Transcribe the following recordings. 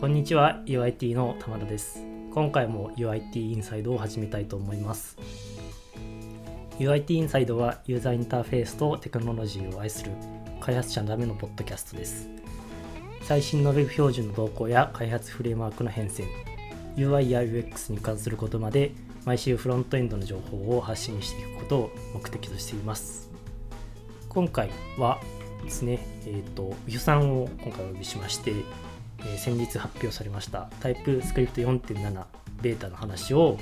こんにちは UIT の玉田です。今回も UIT インサイドを始めたいと思います。UIT インサイドはユーザーインターフェースとテクノロジーを愛する開発者のためのポッドキャストです。最新の Web 標準の動向や開発フレームワークの変遷 UI や UX に関することまで毎週フロントエンドの情報を発信していくことを目的としています。今回はですね、えっ、ー、と、ウユさんを今回お呼びしまして、えー、先日発表されましたタイプスクリプト4.7ベータの話を、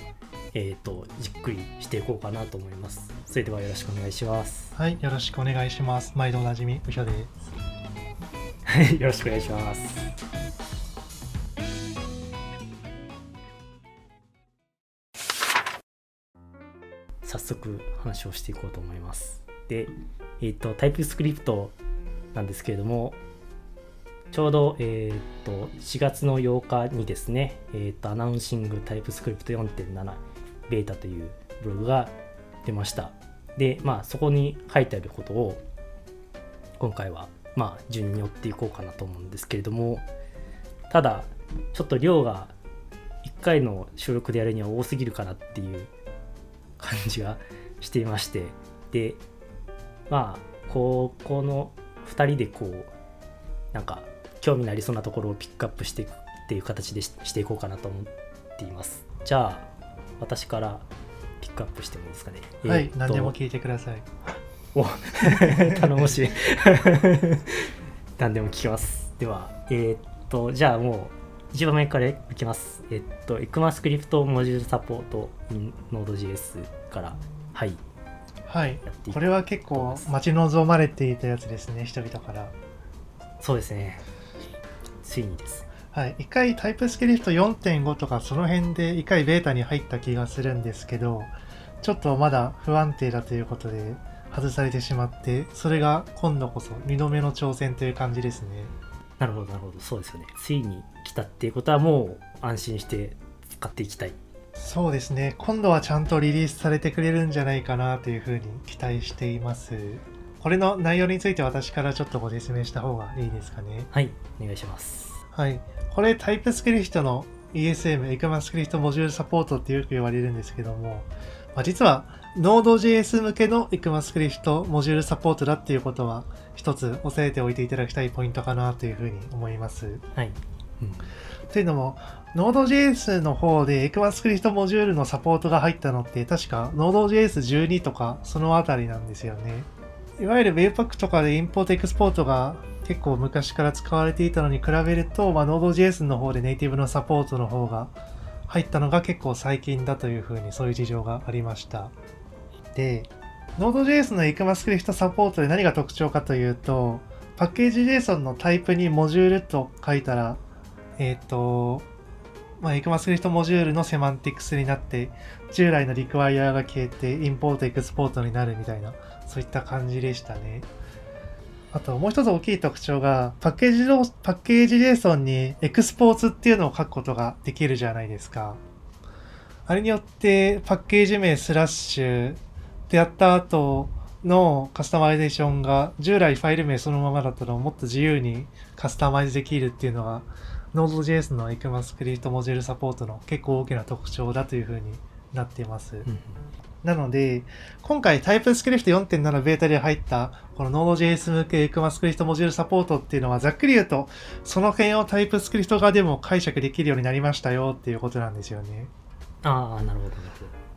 えっ、ー、と、じっくりしていこうかなと思います。それではよろしくお願いします。はい、よろしくお願いします。毎度おなじみ、ウヒョです。はい、よろしくお願いします。早速話をしていこうと思います。で、えっ、ー、と、タイプスクリプトなんですけれども、ちょうど、えっ、ー、と4月の8日にですね、えっ、ー、とアナウンシングタイプスクリプト4.7ベータというブログが出ました。で、まあそこに書いてあることを今回はまあ順に追っていこうかなと思うんですけれども、ただちょっと量が1回の収録でやるには多すぎるかなっていう感じがしていまして、で、まあここの2人でこうなんか興味のありそうなところをピックアップしていくっていう形でしていこうかなと思っています。じゃあ私からピックアップしてもいいですかね。はい、えー、何でも聞いてください。お 頼もしい。何でも聞きます。ではえー、っとじゃあもう一番目からいきます。えー、っと ECMAScript モジュールサポート in Node.js からはい。はい。これは結構待ち望まれていたやつですね人々から。そうですねついにですはい。一回タイプスクリプト4.5とかその辺で一回ベータに入った気がするんですけどちょっとまだ不安定だということで外されてしまってそれが今度こそ2度目の挑戦という感じですね。なるほどなるほど。そうですよね。ついに来たっていうことはもう安心して使っていきたい。そうですね。今度はちゃんとリリースされてくれるんじゃないかなというふうに期待していますこれの内容について私からちょっとご説明した方がいいですかね？はいお願いします。はい。これタイプスクリプトの ESM エクマスクリプトモジュールサポートってよく言われるんですけども、まあ、実は Node.js 向けのエクマスクリプトモジュールサポートだっていうことは一つ押さえておいていただきたいポイントかなというふうに思います。はい、うん、というのも Node.js の方で ECMAScript モジュールのサポートが入ったのって確か Node.js12 とかそのあたりなんですよね。いわゆる Webpack とかでインポートエクスポートが結構昔から使われていたのに比べると、まあ、Node.js の方でネイティブのサポートの方が入ったのが結構最近だというふうにそういう事情がありました。で、Node.js の ECMAScript サポートで何が特徴かというと、パッケージ JSON のタイプにモジュールと書いたら、えっ、ー、と、まあ、ECMAScript モジュールのセマンティクスになって、従来のリクワイアが消えて、インポート、エクスポートになるみたいな、そういった感じでしたね。あと、もう一つ大きい特徴が、パッケージの、パッケージ JSON にエクスポーツっていうのを書くことができるじゃないですか。あれによって、パッケージ名スラッシュでやった後のカスタマイゼーションが、従来ファイル名そのままだったのをもっと自由にカスタマイズできるっていうのが、Node.js の ECMAScript モジュールサポートの結構大きな特徴だというふうになっています。なので、今回 TypeScript 4.7ベータで入ったこの Node.js 向け ECMAScript モジュールサポートっていうのはざっくり言うと、その辺を TypeScript 側でも解釈できるようになりましたよっていうことなんですよね。ああ、なるほど、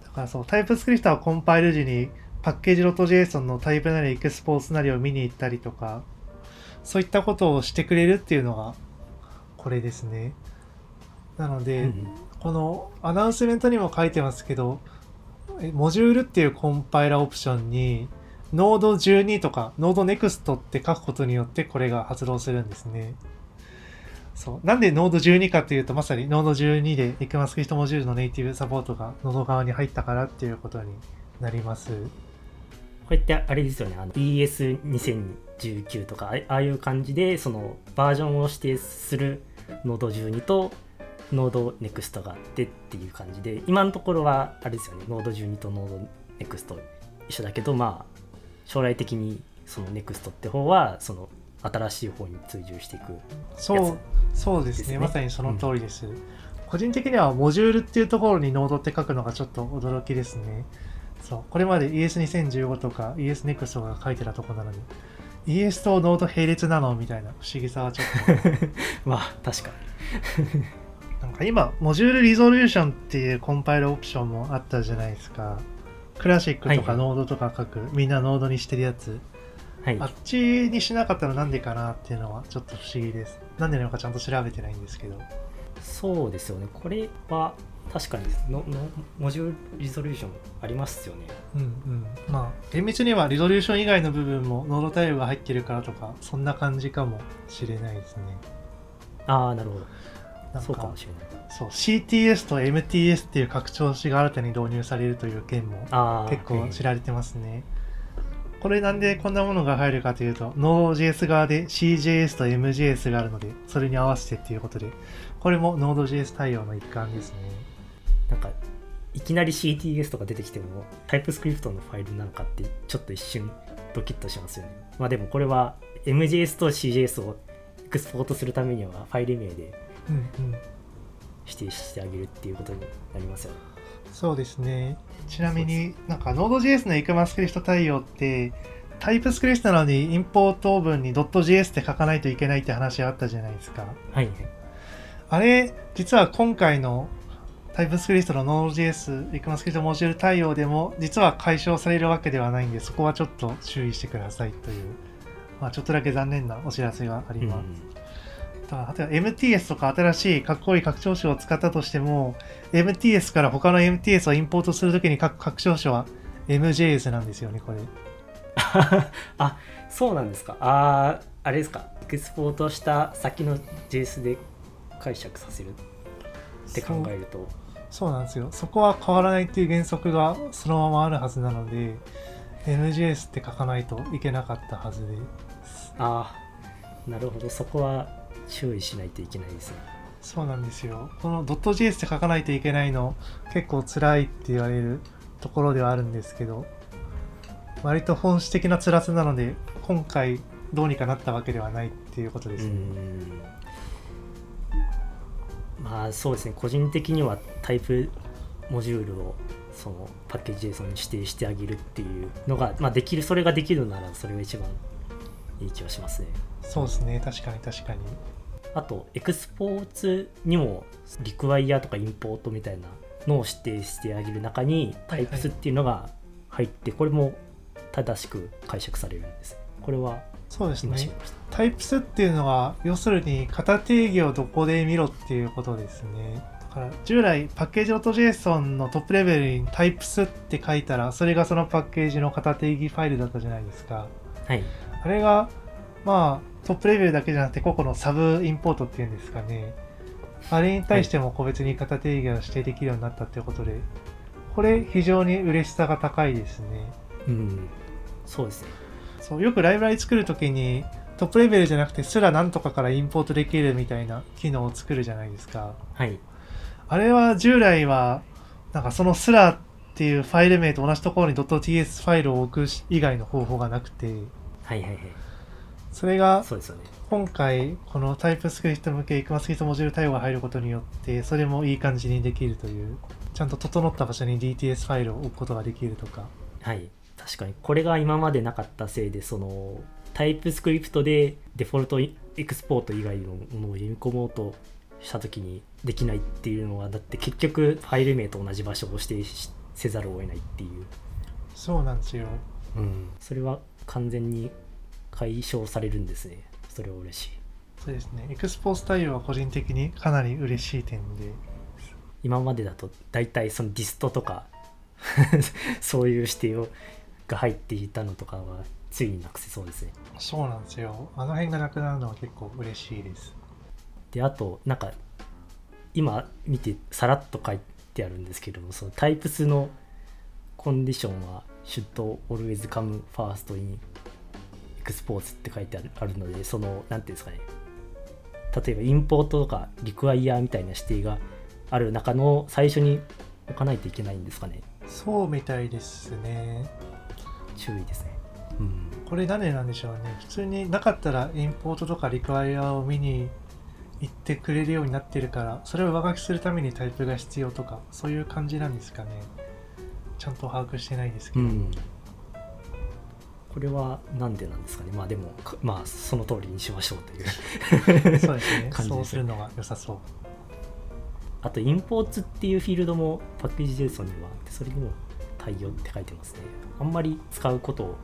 だからそう、TypeScript はコンパイル時にパッケージ .json のタイプなりエクスポーツなりを見に行ったりとか、そういったことをしてくれるっていうのがこれですね。なので、うん、このアナウンスメントにも書いてますけど、モジュールっていうコンパイラオプションに、ノード12とか、ノード NEXT って書くことによってこれが発動するんですね。そう。なんで Node 12かっていうと、まさに Node 12で ECMAScript モジュールのネイティブサポートが Node 側に入ったからっていうことになります。これってあれですよね、あの ES2019 とか、ああいう感じで、そのバージョンを指定するノード12とノードネクストがあってっていう感じで今のところはあれですよね Node 12と Node Next 一緒だけどまあ将来的にそのネクストって方はその新しい方に追従していくそうそうですねまさにその通りです、うん、個人的にはモジュールっていうところにノードって書くのがちょっと驚きですね。そうこれまで ES2015 とか ESNEXT が書いてたとこなのに ES とノード並列なのみたいな不思議さはちょっと。まあ確かにか今モジュールリゾリューションっていうコンパイルオプションもあったじゃないですかクラシックとかノードとか書く、はいはい、みんなノードにしてるやつはい、あっちにしなかったらなんでかなっていうのはちょっと不思議です。なんでなのかちゃんと調べてないんですけど。そうですよね。これは確かにののモジュールリゾリューションありますよね。うんうん。まあ厳密にはリゾリューション以外の部分もノード対応が入ってるからとかそんな感じかもしれないですね。ああなるほど。そうかもしれない。そう CTS と MTS っていう拡張子が新たに導入されるという件も結構知られてますね。これなんでこんなものが入るかというと、Node.js 側で CJS と MJS があるので、それに合わせてっていうことで、これも Node.js 対応の一環ですね。なんか、いきなり CTS とか出てきても、TypeScript のファイルなんかってちょっと一瞬ドキッとしますよね。まあでもこれは MJS と CJS をエクスポートするためにはファイル名で指定してあげるっていうことになりますよね。そうですね。ちなみになんか Node.js の ECMAScript 対応ってタイプスクリプトなのにインポート文に .js って書かないといけないって話あったじゃないですか。はい。あれ、実は今回のタイプスクリプトの Node.js、ECMAScript モジュール対応でも実は解消されるわけではないんで、そこはちょっと注意してくださいという、まあ、ちょっとだけ残念なお知らせがあります。うんあとは MTS とか新しいかっこいい拡張子を使ったとしても、MTS から他の MTS をインポートするときに各拡張子は MJS なんですよね、これ。あ、そうなんですか。ああ、あれですか。エクスポートした先の JS で解釈させるって考えると。そうなんですよ。そこは変わらないっていう原則がそのままあるはずなので、MJS って書かないといけなかったはずです。ああ、なるほど。そこは注意しないといけないですね。そうなんですよ。この .js って書かないといけないの結構辛いって言われるところではあるんですけど、割と本質的な辛さなので、今回どうにかなったわけではないっていうことですね。まあそうですね、個人的にはタイプモジュールをそのパッケージ JSON に指定してあげるっていうのが、まあ、できる、それができるならそれが一番いい気はしますね。そうですね、確かに確かに。あと、エクスポーツにもリクワイアとかインポートみたいなのを指定してあげる中にタイプスっていうのが入って、これも正しく解釈されるんです。これはそうですね。タイプスっていうのは、要するに型定義をどこで見ろっていうことですね。だから従来パッケージ .json のトップレベルにタイプスって書いたら、それがそのパッケージの型定義ファイルだったじゃないですか。はい。あれが、まあ、トップレベルだけじゃなくて、個々のサブインポートっていうんですかね。あれに対しても個別に型定義が指定できるようになったってことで、これ非常に嬉しさが高いですね。うん。そうですね。そうよくライブラリ作るときにトップレベルじゃなくてすらなんとかからインポートできるみたいな機能を作るじゃないですか。はい。あれは従来はなんかそのスラっていうファイル名と同じところに .ts ファイルを置く以外の方法がなくて。はいはいはい。それが、そうですよね。今回、このタイプスクリプト向け ECMAScript モジュール対応が入ることによって、それもいい感じにできるという、ちゃんと整った場所に DTS ファイルを置くことができるとか。はい。確かに、これが今までなかったせいで、その、タイプスクリプトでデフォルトエクスポート以外のものを読み込もうとしたときにできないっていうのは、だって結局ファイル名と同じ場所を指定せざるを得ないっていう。そうなんですよ。うん。それは完全に解消されるんですね。それは嬉しい。そうですね。エクスポース対応は個人的にかなり嬉しい点で。今までだと大体そのディストとか そういう指定をが入っていたのとかはついになくせそうですね。そうなんですよ。あの辺がなくなるのは結構嬉しいです。であとなんか今見てさらっと書いてあるんですけどもそのタイプスのコンディションは should always come first in エクスポーツって書いてあるので、その、なんていうんですかね、例えばインポートとかリクワイヤーみたいな指定がある中の最初に置かないといけないんですかね。そうみたいですね。注意ですね。うん、これ何なんでしょうね。普通になかったらインポートとかリクワイアを見に行ってくれるようになってるから、それを上書きするためにタイプが必要とか、そういう感じなんですかね。ちゃんと把握してないですけど。うんこれはなんでなんですかねまあでもかまあその通りにしましょうという そうですね。感じですそうするのが良さそう。あとインポーツっていうフィールドもパッケージ JSON にはあってそれにも対応って書いてますねあんまり使うこと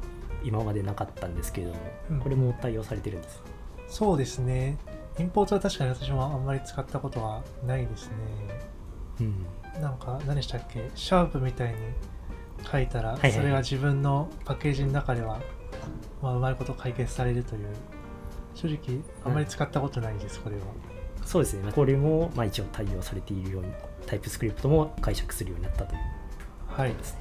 今までなかったんですけれども、うんこれも対応されてるんですそうですね。インポートは確かに私もあんまり使ったことはないですね。うんなんか何でしたっけ？シャープみたいに書いたら、いはい。それが自分のパッケージの中では、まあ、うまいこと解決されるという。正直あんまり使ったことないです、これは。そうですね。これもまあ一応対応されているようにタイプスクリプトも解釈するようになったという。はい。です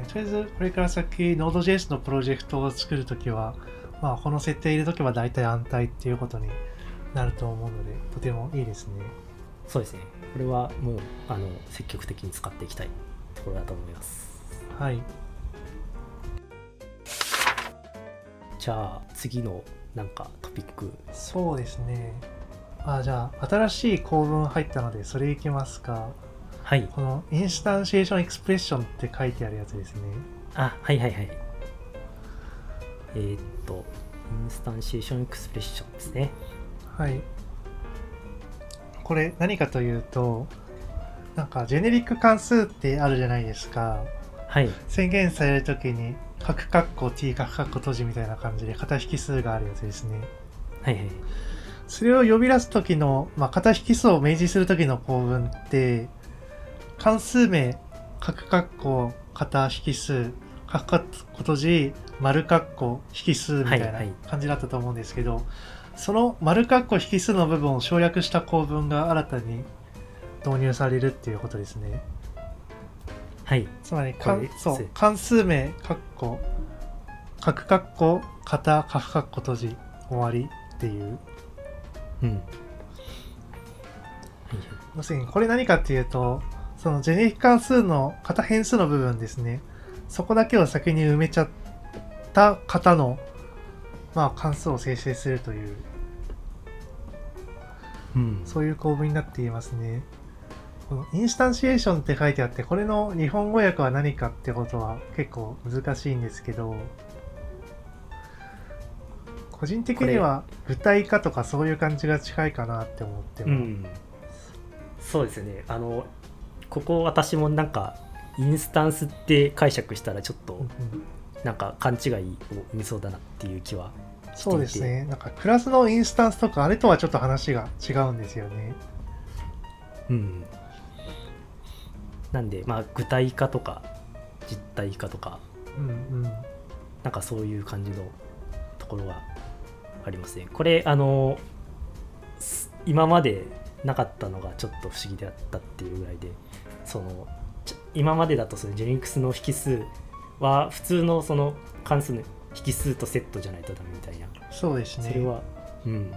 ね、とりあえずこれから先 Node.js のプロジェクトを作るときは、まあ、この設定入れとけば大体安泰っていうことになると思うのでとてもいいですね。うん、そうですね。これはもうあの積極的に使っていきたいところだと思います。はい。じゃあ次のなんかトピック。そうですね。あじゃあ新しい構文入ったのでそれいきますか。はい。この instantiation expression って書いてあるやつですね。あはいはいはい。えーっと instantiation expression ですね。はいこれ何かというとなんかジェネリック関数ってあるじゃないですか。はい。宣言されるときに角括弧 t 角括弧閉じみたいな感じで型引数があるやつですね。はいはい。それを呼び出す時の、まあ、型引数を明示する時の構文って関数名角括弧型引数角括弧閉じ丸括弧引数みたいなはいはい。感じだったと思うんですけど、その丸括弧引数の部分を省略した構文が新たに導入されるっていうことですね。はい。つまり関そせう関数名括弧角括弧型角括弧閉じ終わりっていう。うん。はい要するにこれ何かっていうとそのジェネリック関数の型変数の部分ですね。そこだけを先に埋めちゃった型の、まあ、関数を生成するといううん。そういう構文になっていますね。このインスタンシエーションって書いてあってこれの日本語訳は何かってことは結構難しいんですけど個人的には具体化とかそういう感じが近いかなって思ってます、うん、そうですね。あのここ私もなんかインスタンスって解釈したらちょっとなんか勘違いを生みそうだなっていう気はそうですね。なんかクラスのインスタンスとか、あれとはちょっと話が違うんですよね。うんなんでまあ具体化とか実体化とかうんうん。なんかそういう感じのところがありますねこれあのす今までなかったのがちょっと不思議であったっていうぐらいでその今までだとそのジェニックスの引数は普通のその関数の引数とセットじゃないとダメみたいなそうですね。それはうん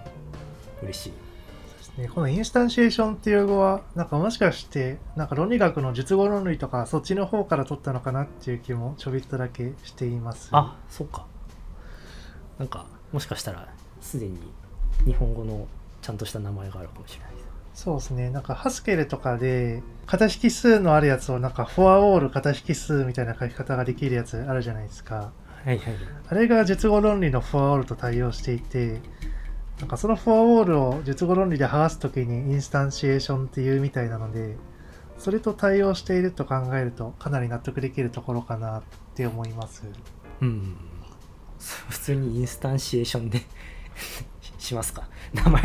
嬉しいですね。このインスタンシエーションっていう用語は、なんかもしかして、なんか論理学の述語論理とか、そっちの方から取ったのかなっていう気もちょびっとだけしています。あそうかなんかもしかしたらすでに日本語のちゃんとした名前があるかもしれないそうですね。なんかハスケルとかで、型引数のあるやつをなんかフォアオール型引数みたいな書き方ができるやつあるじゃないですか。はいはいあれが述語論理のフォアオールと対応していて、なんかそのフォアオールを述語論理で剥がすときにインスタンシエーションっていうみたいなので、それと対応していると考えるとかなり納得できるところかなって思います。うん普通にインスタンシエーションで しますか？名前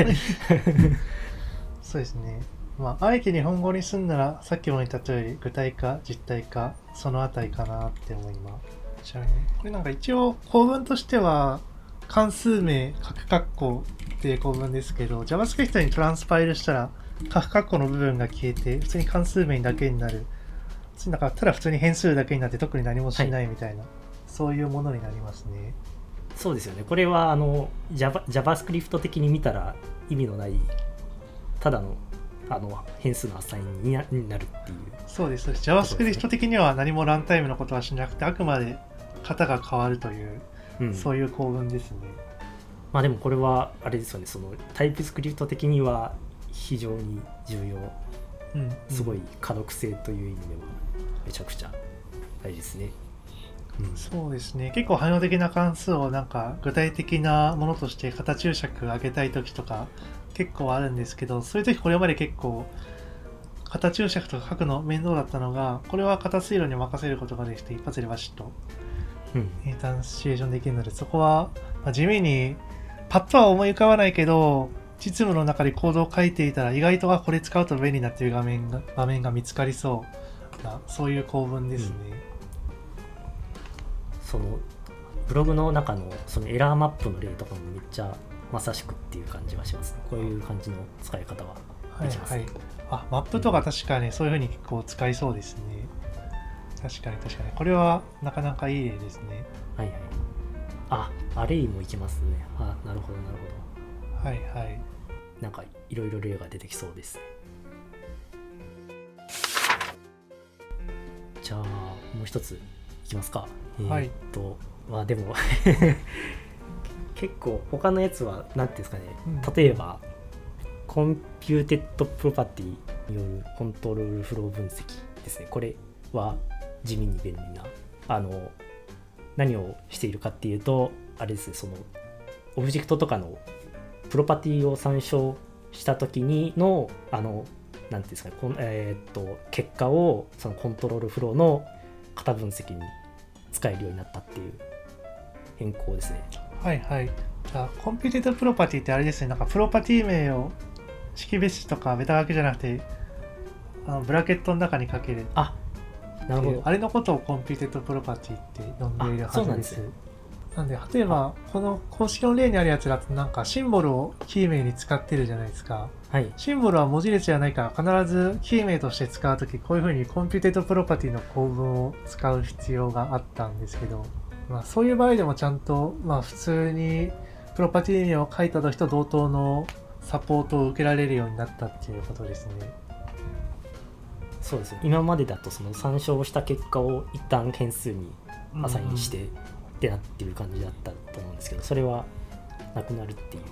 そうですね。まあ、あえて日本語にすんなら、さっきも言った通り、具体化、実体化、そのあたりかなって思います。ちなみに、これなんか一応、構文としては、関数名、角括弧っていう構文ですけど、JavaScript にトランスパイルしたら、角括弧の部分が消えて、普通に関数名だけになる。普通になんかただ普通に変数だけになって特に何もしないみたいな、そういうものになりますね。そうですよねこれはあの Java JavaScript 的に見たら意味のないただのあの変数のアサインになるっていうそうです。そうです JavaScript 的には何もランタイムのことはしなくて、あくまで型が変わるという、うん、そういう構文ですね。まあでもこれはあれですよね。そのタイプスクリプト的には非常に重要。うん、すごい可読性という意味ではめちゃくちゃ大事ですね。うん。そうですね。結構汎用的な関数をなんか具体的なものとして型注釈上げたい時とか結構あるんですけどそういう時これまで結構型注釈とか書くの面倒だったのがこれは型推論に任せることができて一発でバシッと。うんインターンシエーションできるのでそこは、まあ地味にパッとは思い浮かばないけど実務の中でコードを書いていたら意外とはこれ使うと便利になっている画面が場面が見つかりそうなそういう構文ですね。そのブログの中のそのエラーマップの例とかもめっちゃまさしくっていう感じはしますね。こういう感じの使い方は。はいできますはい。あ、マップとか確かにそういうふうに結構使いそうですね。確かに確かに。これはなかなかいい例ですね。はいはい。あ、 array もいけますね。あ、なるほどなるほど。はいはい。なんかいろいろ例が出てきそうですね。じゃあもう一ついきますか。はいえーっと、まあでも 結構他のやつは何ていうんですかね、うん例えば computed propertyによる control flow 分析ですね。これは地味に便利なあの何をしているかっていうとあれですねそのオブジェクトとかのプロパティを参照した時にのあのなんていうんですかねこんえーっと結果をその control flow の型分析に使えるようになったっていう変更ですね。はいはい。じゃあ、 computed property ってあれですね。なんかプロパティ名を識別子とかベタ書きじゃなくて、あのブラケットの中に書けるあなるほど。あれのことを computed property って呼んでいるはずです。なんで例えば、この公式の例にあるやつだと、なんかシンボルをキー名に使ってるじゃないですか。はい。シンボルは文字列じゃないから、必ずキー名として使うとき、こういうふうに computed property の構文を使う必要があったんですけど、まあ、そういう場合でもちゃんと、まあ、普通にプロパティ名を書いた時と同等のサポートを受けられるようになったっていうことですね。そうですね。今までだとその参照した結果を一旦変数にアサインしてってなってる感じだったと思うんですけど、それはなくなるっていう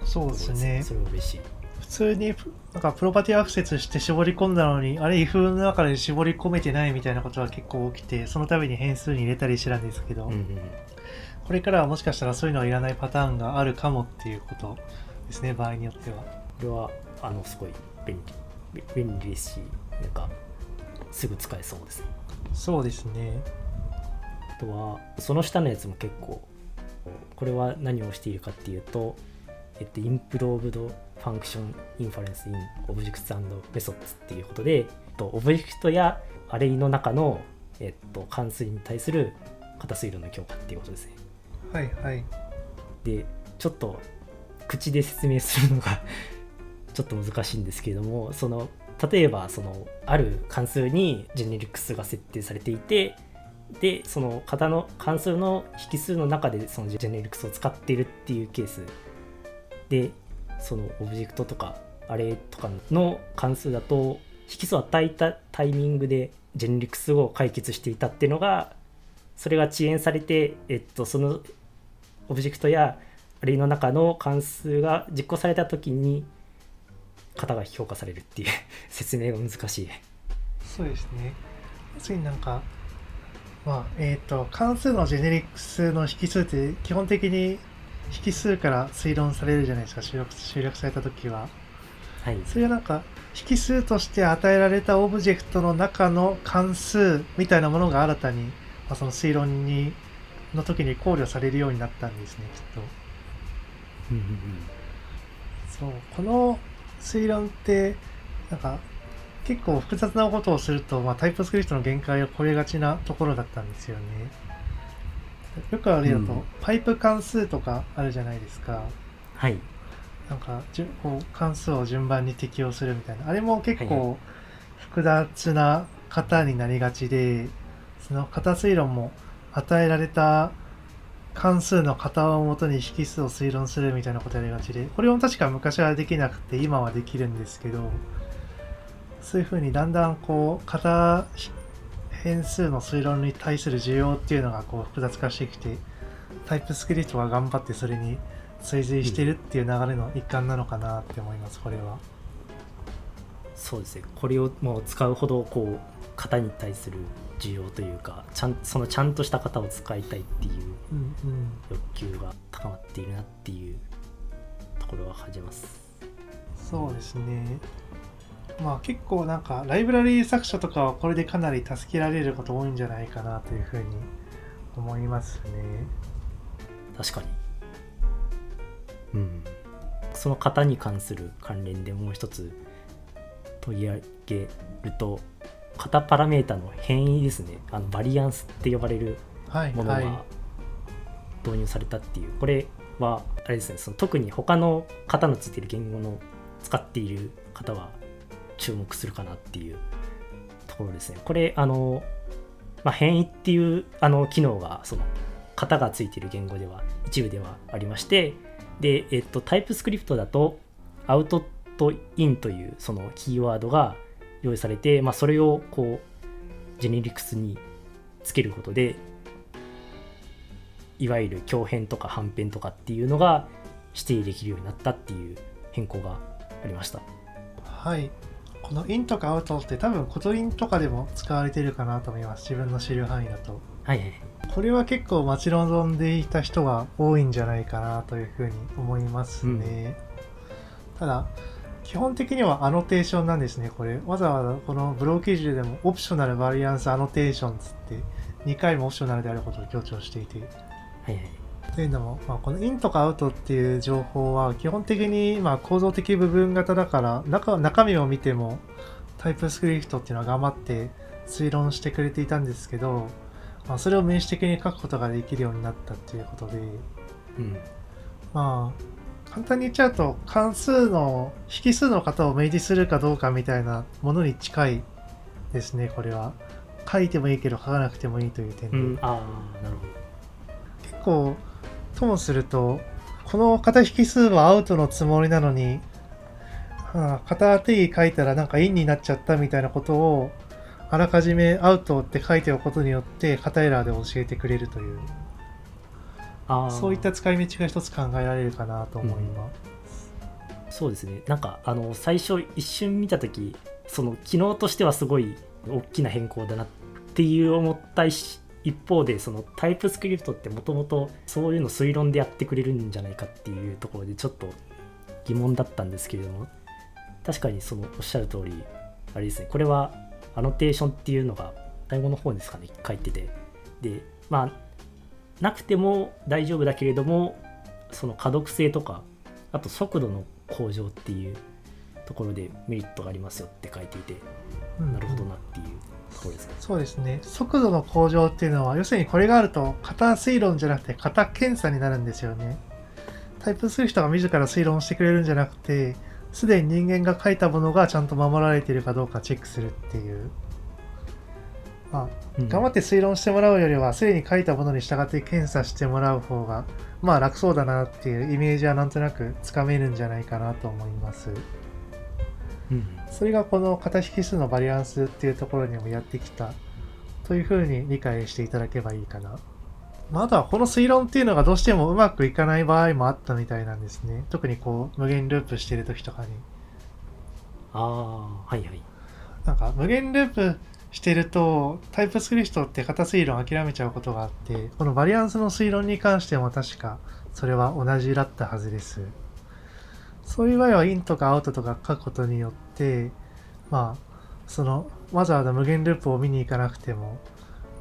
うん。そうですね。それは嬉しい。普通になんかプロパティアクセスして絞り込んだのにあれ if の中で絞り込めてないみたいなことは結構起きてその度に変数に入れたりしてたんですけど、うんうん。これからはもしかしたらそういうのはいらないパターンがあるかもっていうことですね場合によってはこれはあのすごい便利べ便利ですし、なんかすぐ使えそうですね。そうですねあとはその下のやつも結構これは何をしているかっていうと、えっと、Improved Function Inference in Objects and Methods っていうことで、えっと、オブジェクトやアレイの中の、えっと、関数に対する型推論の強化っていうことですね。はいはいでちょっと口で説明するのがちょっと難しいんですけれどもその例えばそのある関数にジェネリックスが設定されていてでその型の関数の引数の中でそのジェネリックスを使っているっていうケース。でそのオブジェクトとかアレとかの関数だと引数を与えたタイミングでジェネリックスを解決していたっていうのがそれが遅延されて、えっと、そのオブジェクトやアレの中の関数が実行された時に型が評価されるっていう 説明が難しい。そうですね。要するになんかまあえっ、と関数のジェネリックスの引数って基本的に引数から推論されるじゃないですか。集約集約された時は。はい。それがなんか引数として与えられたオブジェクトの中の関数みたいなものが新たに、まあ、その推論にの時に考慮されるようになったんですねきっと。うんうんうん。そうこの推論ってなんか結構複雑なことをすると、まあ、タイプスクリプトの限界を超えがちなところだったんですよね。よくある例だと、うん。パイプ関数とかあるじゃないですか。はい。なんかじゅこう関数を順番に適用するみたいな。あれも結はい構複雑な型になりがちで、その型推論も与えられた関数の型をもとに引数を推論するみたいなことやりがちでこれも確か昔はできなくて今はできるんですけどそういうふうにだんだんこう型変数の推論に対する需要っていうのがこう複雑化してきてタイプスクリプトが頑張ってそれに追随してるっていう流れの一環なのかなって思いますこれは。そうですね。これをもう使うほどこう型に対する需要というかちゃんそのちゃんとした型を使いたいっていう欲求が高まっているなっていうところは感じます。そうですね。まあ結構なんかライブラリー作者とかはこれでかなり助けられること多いんじゃないかなというふうに思いますね。確かに。うん。その型に関する関連でもう一つ取り上げると型パラメータの変異ですね。あのバリアンスって呼ばれるはいものがはい。導入されたっていう、これはあれですね。その特に他の型のついている言語の使っている方は注目するかなっていうところですね。これあの、まあ、変異っていうあの機能がその型がついている言語では一部ではありましてで、えっと、タイプスクリプトだとアウトとインというそのキーワードが用意されて、まあ、それをこうジェネリクスにつけることでいわゆる強変とか反変とかっていうのが指定できるようになったっていう変更がありました。はい。この in とかアウトって多分 Kotlin とかでも使われてるかなと思います。自分の知る範囲だと。はいはい。これは結構待ち望んでいた人が多いんじゃないかなというふうに思いますね、ただ基本的には annotation なんですねこれわざわざこのブログ記事でも optional variance annotation つって2回も optional であることを強調していてはいはい。というのも、まあ、このインとかアウトっていう情報は基本的にまあ構造的部分型だから中中身を見てもタイプスクリプトっていうのは頑張って推論してくれていたんですけど、まあ、それを明示的に書くことができるようになったっていうことでうん。まあ簡単に言っちゃうと関数の引数の型を明示するかどうかみたいなものに近いですねこれは。書いてもいいけど書かなくてもいいという点で、うん、ああ、なるほ結構ともするとこの型引数はアウトのつもりなのに、はあ、型定義書いたらなんかインになっちゃったみたいなことをあらかじめアウトって書いておくことによって型エラーで教えてくれるという。そういった使い道が一つ考えられるかなと思います。そうですね。なんか、あの、最初一瞬見たとき、その機能としてはすごい大きな変更だなっていう思った一一方で、そのタイプスクリプトってもともとそういうの推論でやってくれるんじゃないかっていうところでちょっと疑問だったんですけれども、確かにそのおっしゃる通り、あれですね、これはアノテーションっていうのが最後の方ですかね、書いてて。で、まあ、なくても大丈夫だけれども、その可読性とか、あと速度の向上っていうところでメリットがありますよって書いていて、うんなるほどなっていうところですね。そうですね。速度の向上っていうのは、要するにこれがあると、型推論じゃなくて型検査になるんですよね。タイプする人が自ら推論してくれるんじゃなくて、すでに人間が書いたものがちゃんと守られているかどうかチェックするっていう。まあ、うん頑張って推論してもらうよりは、すでに書いたものに従って検査してもらう方が、まあ楽そうだなっていうイメージはなんとなくつかめるんじゃないかなと思います。うんそれがこの型引数のバリアンスっていうところにもやってきたというふうに理解していただけばいいかな。まあ、あとはこの推論っていうのがどうしてもうまくいかない場合もあったみたいなんですね。特にこう無限ループしてる時とかに。ああ、はいはい。なんか無限ループしてるとタイプスクリプトって型推論諦めちゃうことがあって、このバリアンスの推論に関しても確かそれは同じだったはずです。そういう場合はインとかアウトとか書くことによって、まあ、そのわざわざ無限ループを見に行かなくても、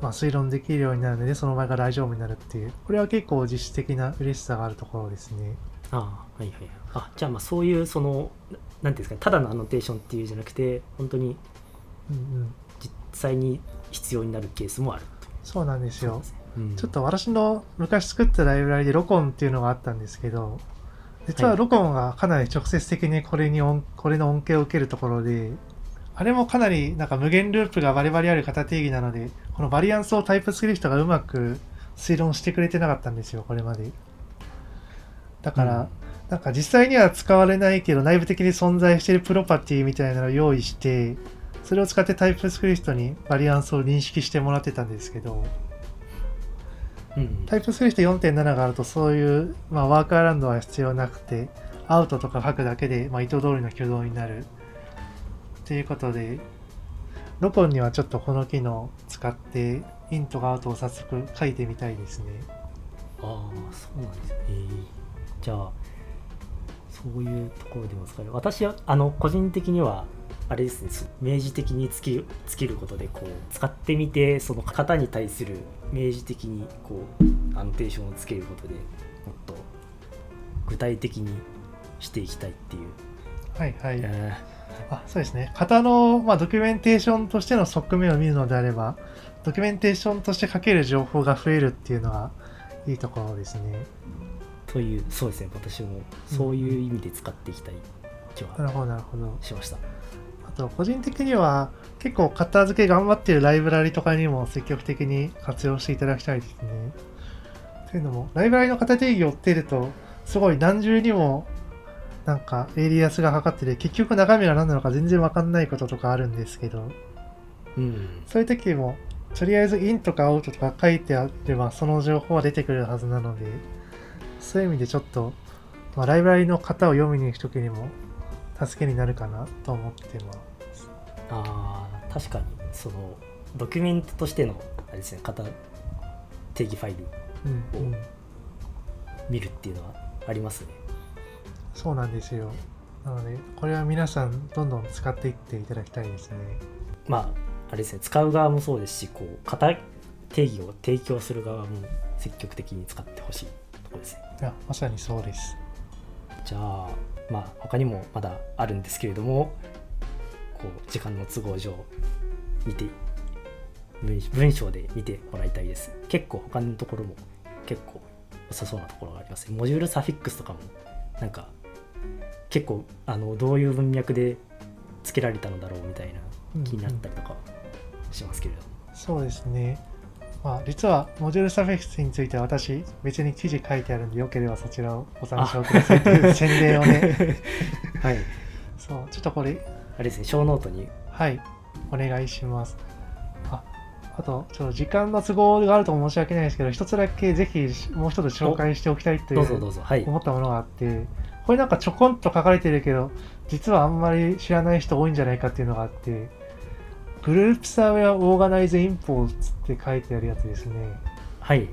まあ、推論できるようになるので、その場合が大丈夫になるっていう、これは結構実質的な嬉しさがあるところですね。ああ、はいはいはい。あ、じゃあまあそういうその、ななんていうんですかね、ただのアノテーションっていうじゃなくて、本当にうんうん。実際に必要になるケースもあると。そうなんですよ。うんちょっと私の昔作ったライブラリでロコンっていうのがあったんですけど、実はロコンがかなり直接的にこれに音これの恩恵を受けるところで、あれもかなりなんか無限ループがバリバリある型定義なので、このバリアンスをタイプスクリプトがうまく推論してくれてなかったんですよ、これまで。だから、うんなんか実際には使われないけど内部的に存在しているプロパティみたいなのを用意して、それを使ってタイプスクリプトにバリアンスを認識してもらってたんですけど、うんうんタイプスクリプト4.7があるとそういう、まあ、ワークアラウンドは必要なくて、アウトとか書くだけで、まあ、意図通りの挙動になる。ということで、ロコンにはちょっとこの機能を使って、インとかアウトを早速書いてみたいですね。ああそうなんですね、えーじゃあそういうところでも使える私はあの個人的にはあれですねそ明示的につけつけることでこう使ってみてその型に対する明示的にこうアノテーションをつけることでもっと具体的にしていきたいっていう、はいはい。えあそうですね。型の、まあ、ドキュメンテーションとしての側面を見るのであれば、ドキュメンテーションとして書ける情報が増えるっていうのがいいところですね。ーというそうですね私もそういう意味で使っていきたい気はなるほど、なるほど。しました、あと、個人的には、結構型付け頑張ってるライブラリとかにも積極的に活用していただきたいですね。というのも、ライブラリの型定義を追ってると、すごい何重にも、なんか、エイリアスがかかってて、結局中身が何なのか全然わかんないこととかあるんですけど、うんそういう時も、とりあえずインとかアウトとか書いてあれば、その情報は出てくるはずなので、そういう意味でちょっと、まあ、ライブラリの型を読みに行く時にも、助けになるかなと思ってます。あー確かにそのドキュメントとしてのあれですね型定義ファイルうん、うん。見るっていうのはありますねそうなんですよ。なので、これは皆さん、どんどん使っていっていただきたいですね。まああれですね使う側もそうですしこう型定義を提供する側も積極的に使ってほしいところですねいや、まさにそうです。じゃあまあ他にもまだあるんですけれどもこう時間の都合上見て文章で見てもらいたいです。結構他のところも結構良さそうなところがあります。ねモジュールサフィックスとかもなんか結構あのどういう文脈で付けられたのだろうみたいな気になったりとかしますけれども、そうですね。まあ、実は、 module suffixes については私、別に記事書いてあるんで、よければそちらをご参照くださいという宣伝をね。はい。そう、ちょっとこれ、あれですねショーノートに。はい、お願いします。あ、あと、ちょっと時間の都合があると申し訳ないですけど、一つだけぜひもう一つ紹介しておきたいといどう思ったものがあって、これなんかちょこんと書かれてるけど、実はあんまり知らない人多いんじゃないかっていうのがあって、グループサーウェアオーガナイズインポーツって書いてあるやつですね。はい。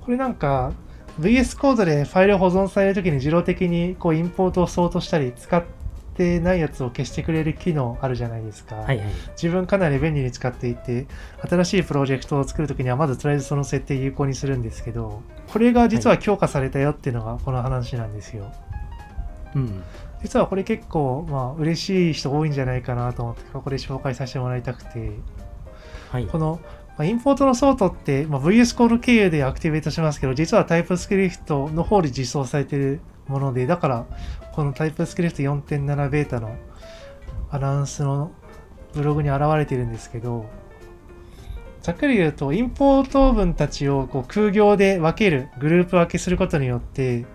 これなんか VS コードでファイルを保存されるときに自動的にこうインポートをソートしたり使ってないやつを消してくれる機能あるじゃないですか。はいはい。自分かなり便利に使っていて新しいプロジェクトを作るときにはまずとりあえずその設定有効にするんですけどこれが実は強化されたよっていうのがこの話なんですよ、うん実はこれ結構まあ嬉しい人多いんじゃないかなと思ってここで紹介させてもらいたくて。はい。この、まあインポートのソートって、まあ、VS コード経由でアクティベートしますけど実はタイプスクリプトの方で実装されているものでだからこのタイプスクリプト4.7ベータのアナウンスのブログに現れているんですけどざっくり言うとインポート文たちをこう空行で分けるグループ分けすることによって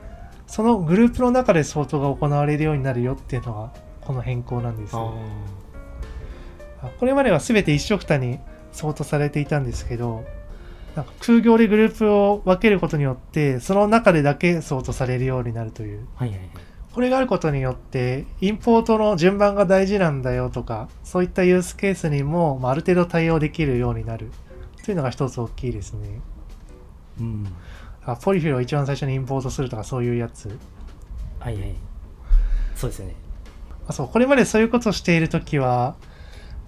そのグループの中で相当が行われるようになるよっていうのがこの変更なんですあよー。あこれまでは全て一緒くたに相当されていたんですけどなんか空行でグループを分けることによってその中でだけ相当されるようになるという。はいはいはい。これがあることによってインポートの順番が大事なんだよとかそういったユースケースにも、まあ、ある程度対応できるようになる。というのが一つ大きいですね。うんあポリフィルを一番最初にインポートするとかそういうやつ？はいはい。そうですよね。あそうこれまでそういうことをしているときは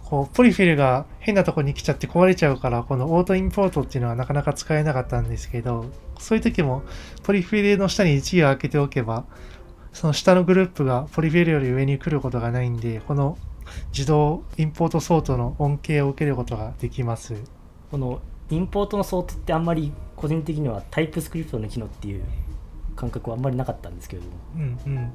こうポリフィルが変なとこに来ちゃって壊れちゃうからこのオートインポートっていうのはなかなか使えなかったんですけどそういう時もポリフィルの下に1行開けておけばその下のグループがポリフィルより上に来ることがないんでこの自動インポートソートの恩恵を受けることができます。このインポートのソートってあんまり個人的にはタイプスクリプトの機能っていう感覚はあんまりなかったんですけれども、うんうん。うん。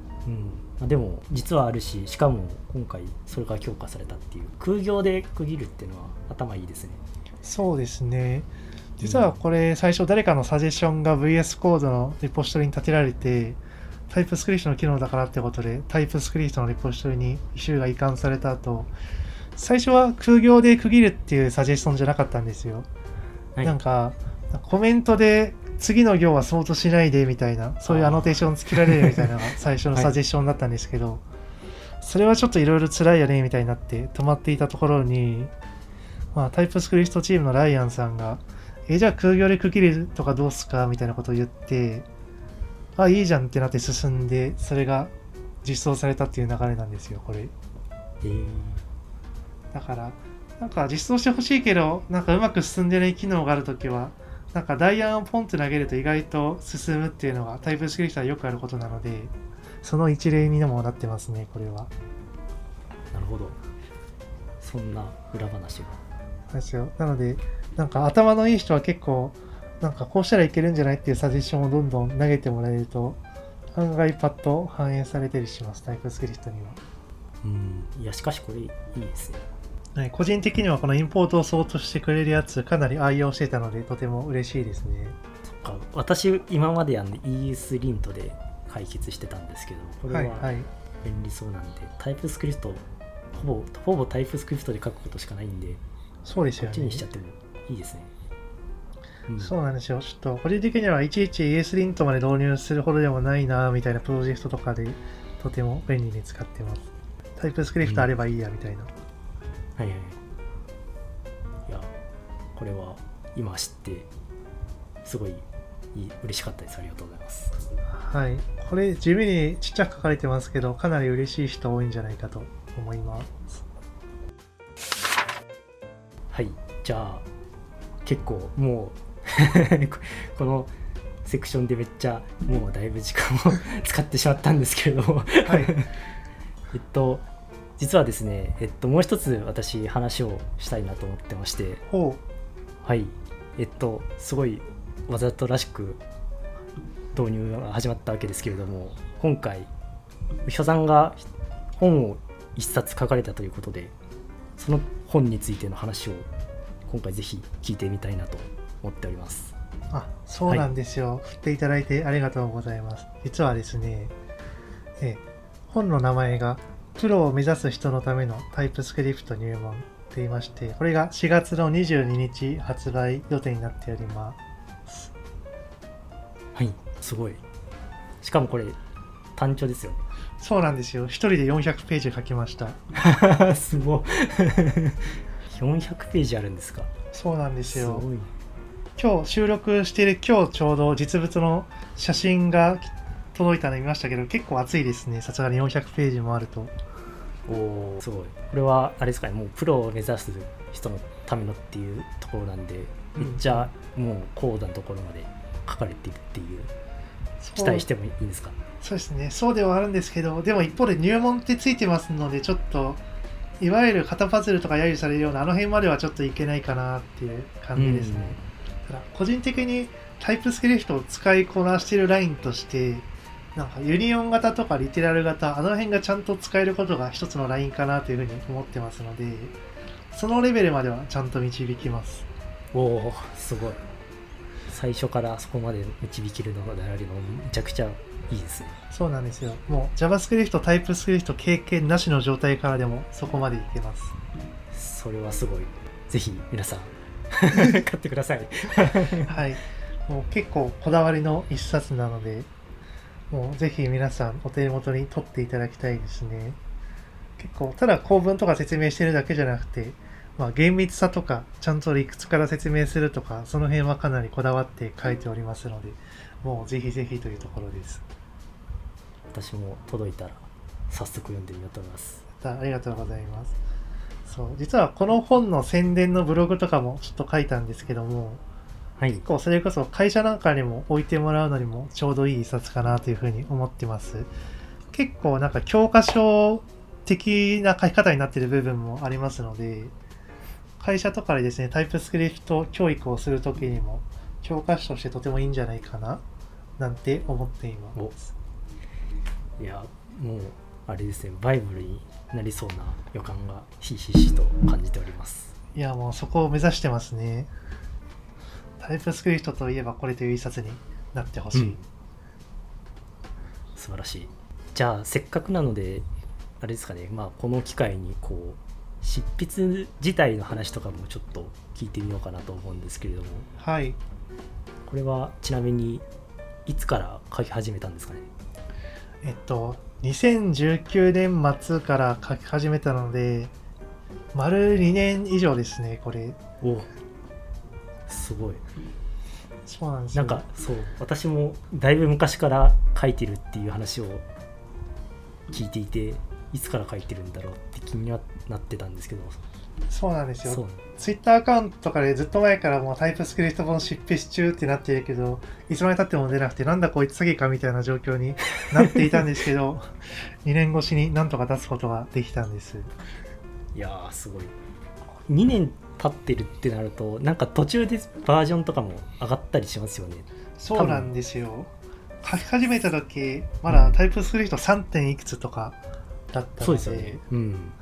まあ、でも実はあるししかも今回それが強化されたっていう空行で区切るっていうのは頭いいですね。そうですね。実はこれ最初誰かのサジェッションが VS コードのリポジトリに立てられてタイプスクリプトの機能だからってことでタイプスクリプトのリポジトリにイシューが移管された後最初は空行で区切るっていうサジェスションじゃなかったんですよ。はい。なんか、コメントで次の行は相当しないでみたいな、そういうアノテーションつけられるみたいなのが最初のサジェスションだったんですけど、それはちょっといろいろ辛いよねみたいになって止まっていたところに、まあ、タイプスクリプトチームのライアンさんが、え、じゃあ空行で区切るとかどうすかみたいなことを言って、あ、いいじゃんってなって進んで、それが実装されたっていう流れなんですよ、これ。えー。だから、なんか実装してほしいけど、なんかうまく進んでない機能があるときは、なんかダイヤをポンって投げると意外と進むっていうのがタイプスクリプトはよくあることなので、その一例にもなってますね、これは。なるほどそんな裏話がですよ。なので、なんか頭のいい人は結構、なんかこうしたらいけるんじゃないっていうサジェッションをどんどん投げてもらえると、案外パッと反映されたりします、タイプスクリプトには。うんいやしかしこれいいですねはい、個人的にはこのインポートを相当してくれるやつ、かなり愛用してたので、とても嬉しいですね。そっか私今までやんで ES リントで解決してたんですけどこれははいはい。便利そうなんで、タイプスクリプトほぼほぼタイプスクリプトで書くことしかないんでそうですよねこっちにし。ちゃってもいいですね、うんそうなんですよ。ちょっと、個人的にはいちいち ES リントまで導入するほどでもないなみたいなプロジェクトとかで、とても便利に使ってます。タイプスクリプトあればいいやみたいな。はいはいいやこれは今知ってすごい嬉しかったですありがとうございますはい。これ、地味にちっちゃく書かれてますけど、かなり嬉しい人多いんじゃないかと思います。はいじゃあ結構もうこ このセクションでめっちゃもうだいぶ時間を 使ってしまったんですけれどもはい。えっと実はですね、えっと、もう一つ私話をしたいなと思ってましてほはいえっとすごいわざとらしく導入が始まったわけですけれども今回牛田さんが本を一冊書かれたということでその本についての話を今回ぜひ聞いてみたいなと思っておりますう。あ、そうなんですよ。振っていただいてありがとうございます。実はですね、え本の名前が、プロを目指す人のためのタイプスクリプト入門って言いまして、これが4月の22日発売予定になっております。はいすごいしかもこれ単調ですよそうなんですよ。一人で400ページ書きました。すごい 400ページあるんですか？そうなんですよ。すごい今日収録している今日ちょうど実物の写真が届いたの見ましたけど結構熱いですね。さすがに400ページもあると。おおすごい。これはあれですかねもうプロを目指す人のためのっていうところなんでめっちゃもう高度なところまで書かれているっていう期待してもいいんですか？そうですね。そうではあるんですけどでも一方で入門ってついてますのでちょっといわゆる型パズルとか揶揄されるようなあの辺まではちょっといけないかなっていう感じですね、ただ個人的に TypeScript を使いこなしているラインとしてなんか union 型とか literal 型あの辺がちゃんと使えることが一つのラインかなというふうに思ってますのでそのレベルまではちゃんと導きます。おおすごい。最初からそこまで導けるのであるのめちゃくちゃいいですね。そうなんですよ。もう JavaScript TypeScript 経験なしの状態からでもそこまでいけます。それはすごい。ぜひ皆さん 買ってください。はい。もう結構こだわりの一冊なので、もうぜひ皆さんお手元に取っていただきたいですね。結構、ただ構文とか説明してるだけじゃなくて、まあ、厳密さとか、ちゃんと理屈から説明するとか、その辺はかなりこだわって書いておりますので、もうぜひぜひというところです。私も届いたら早速読んでみようと思いますありがとうございます。そう、実はこの本の宣伝のブログとかもちょっと書いたんですけども、はい結構それこそ会社なんかにも置いてもらうのにもちょうどいい一冊かなというふうに思ってます。結構なんか教科書的な書き方になっている部分もありますので、会社とかでですね、タイプスクリプト教育をするときにも教科書としてとてもいいんじゃないかななんて思っています。いやもうあれですねバイブルになりそうな予感がひしひしと感じておりますいやもうそこを目指してますね。タイプスクリプトといえばこれという一冊になってほしい。うん。素晴らしい。じゃあせっかくなのであれですかね。まあこの機会にこう執筆自体の話とかもちょっと聞いてみようかなと思うんですけれども。はい。これはちなみにいつから書き始めたんですかね？えっと2019年末から書き始めたので丸2年以上ですねこれ。おすごい。そうなんですよ。なんかそう私もだいぶ昔から書いてるっていう話を聞いていていつから書いてるんだろうって気にはなってたんですけど。そうなんですよ。ツイッターアカウントとかでずっと前からもうタイプスクリプト本執筆中ってなってるけどいつまでたっても出なくてなんだこいつ詐欺かみたいな状況になっていたんですけど 2年越しになんとか出すことができたんです。いやーすごい。2年経ってるってなるとなんか途中でバージョンとかも上がったりしますよね。そうなんですよ。書き始めた時まだタイプスクリプト 3. 点いくつとかだったので。そうですよね。うん。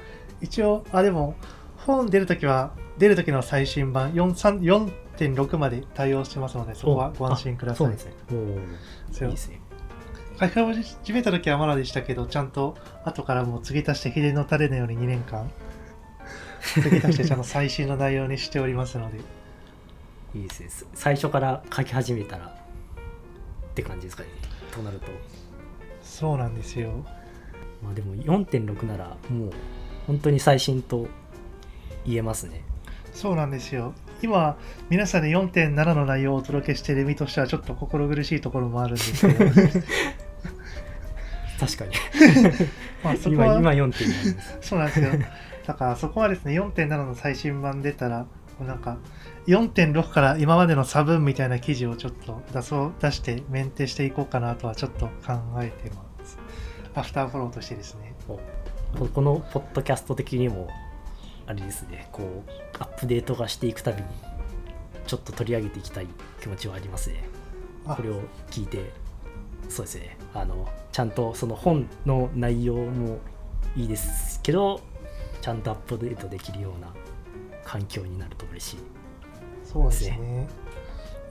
一応あでも本出るときは出るときの最新版4 3 4.6まで対応してますのでそこはご安心ください。そうですね。いいですね。書き始めた時はまだでしたけどちゃんと後からもう継ぎ足して秘伝のタレのように2年間継ぎ足してちゃんと最新の内容にしております。の でいいですね。す最初から書き始めたらって感じですかね。となると。そうなんですよまあでも4.6ならもう本当に最新と言えますね。そうなんですよ。今皆さんに4.7の内容をお届けしている身としてはちょっと心苦しいところもあるんですけど。確かに。まあそこ今今は4.7です。そうなんですよだからそこはですね4.7の最新版出たらなんか4.6から今までの差分みたいな記事をちょっと出そう出してメンテしていこうかなとはちょっと考えてます。アフターフォローとしてですね。おここのポッドキャスト的にもあれですね。こうアップデートがしていくたびにちょっと取り上げていきたい気持ちはありますね。あ。これを聞いてそうですねあのちゃんとその本の内容もいいですけどちゃんとアップデートできるような環境になると嬉しい。そうですね。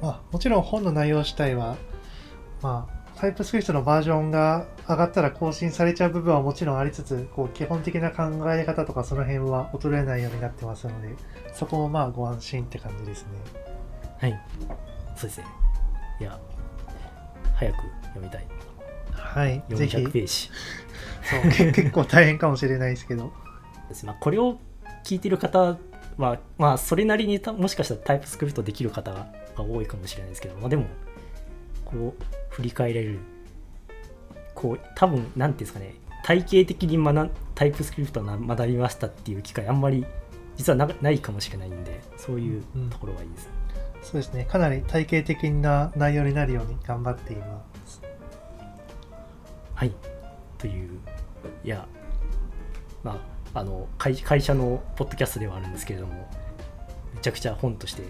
まあもちろん本の内容自体はまあタイプスクリプトのバージョンが上がったら更新されちゃう部分はもちろんありつつこう基本的な考え方とかその辺は衰えないようになってますのでそこもまあご安心って感じですね。はい。そうですねいや早く読みたい。はいぜひ。400ページ。そうけ結構大変かもしれないですけどまあ、これを聞いてる方は、まあ、それなりにたもしかしたらタイプスクリプトできる方が多いかもしれないですけど、まあ、でもこう振り返れる。こう多分なんていうんですかね。体系的に学んタイプスクリプトをな学びましたっていう機会あんまり実はなないかもしれないんでそういううんところがいいです、そうですね。かなり体系的な内容になるように頑張っていますはい。といういやまああの会会社のポッドキャストではあるんですけれどもめちゃくちゃ本として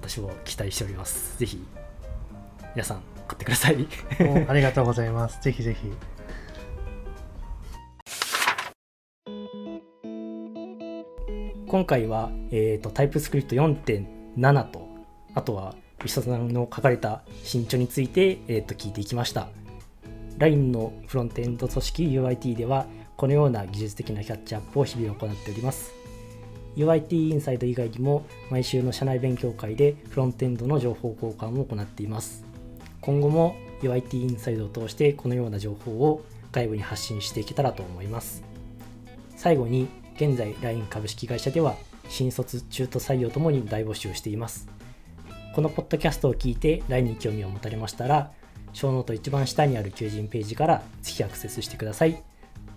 私は期待しております。ぜひ皆さん買ってください。ありがとうございます。ぜひぜひ。今回は、えー、とタイプスクリプト4.7とあとは吉田さんの書かれた新著について、えー、と聞いていきました。LINE のフロントエンド組織 UIT ではこのような技術的なキャッチアップを日々行っております。UIT インサイド以外にも毎週の社内勉強会でフロントエンドの情報交換を行っています。今後も UIT インサイドを通してこのような情報を外部に発信していけたらと思います。最後に現在 LINE 株式会社では新卒中途採用ともに大募集しています。このポッドキャストを聞いて LINE に興味を持たれましたら小ノート一番下にある求人ページからぜひアクセスしてください。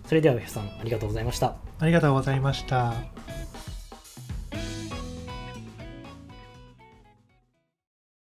それでは、皆さん、ありがとうございました。ありがとうございました